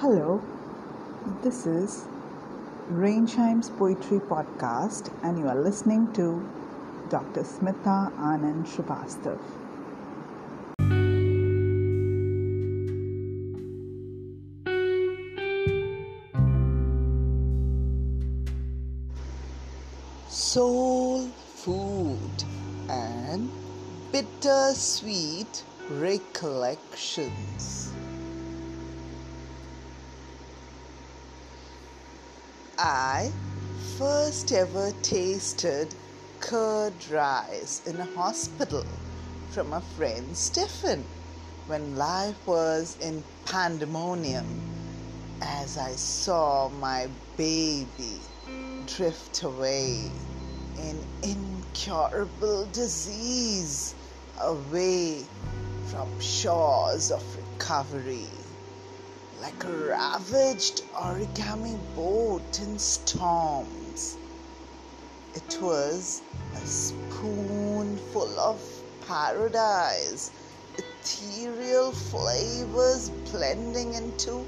Hello, this is Rain Chimes Poetry Podcast, and you are listening to Dr. Smita Anand Srivastav. Soul food and bittersweet recollections. I first ever tasted curd rice in a hospital from a friend Stephen when life was in pandemonium. As I saw my baby drift away in incurable disease away from shores of recovery like a ravaged origami boat in storms. It was a spoonful of paradise, ethereal flavors blending into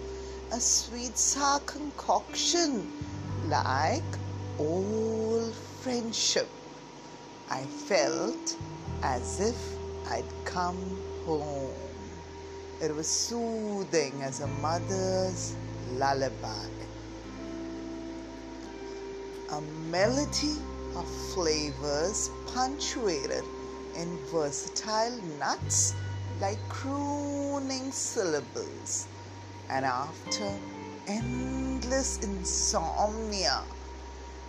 a sweet sour concoction like old friendship. I felt as if I'd come home. It was soothing as a mother's lullaby. A melody of flavors punctuated in versatile nuts like crooning syllables. And after endless insomnia,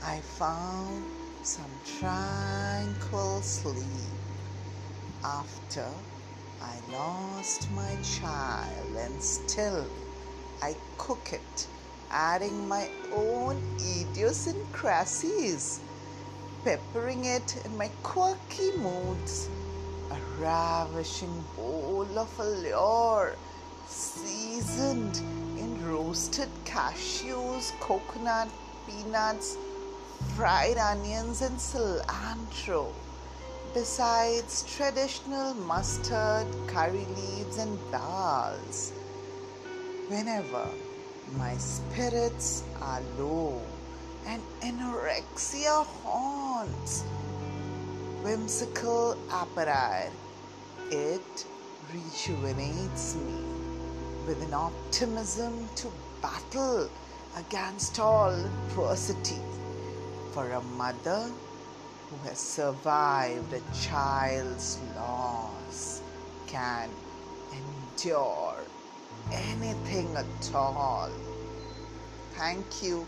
I found some tranquil sleep. After I lost my child and still I cook it, adding my own idiosyncrasies, peppering it in my quirky moods, a ravishing bowl of allure, seasoned in roasted cashews, coconut, peanuts, fried onions, and cilantro besides traditional mustard, curry leaves, and dals. Whenever my spirits are low and anorexia haunts, whimsical appetite, it rejuvenates me with an optimism to battle against all adversity. For a mother, who has survived a child's loss can endure anything at all. Thank you.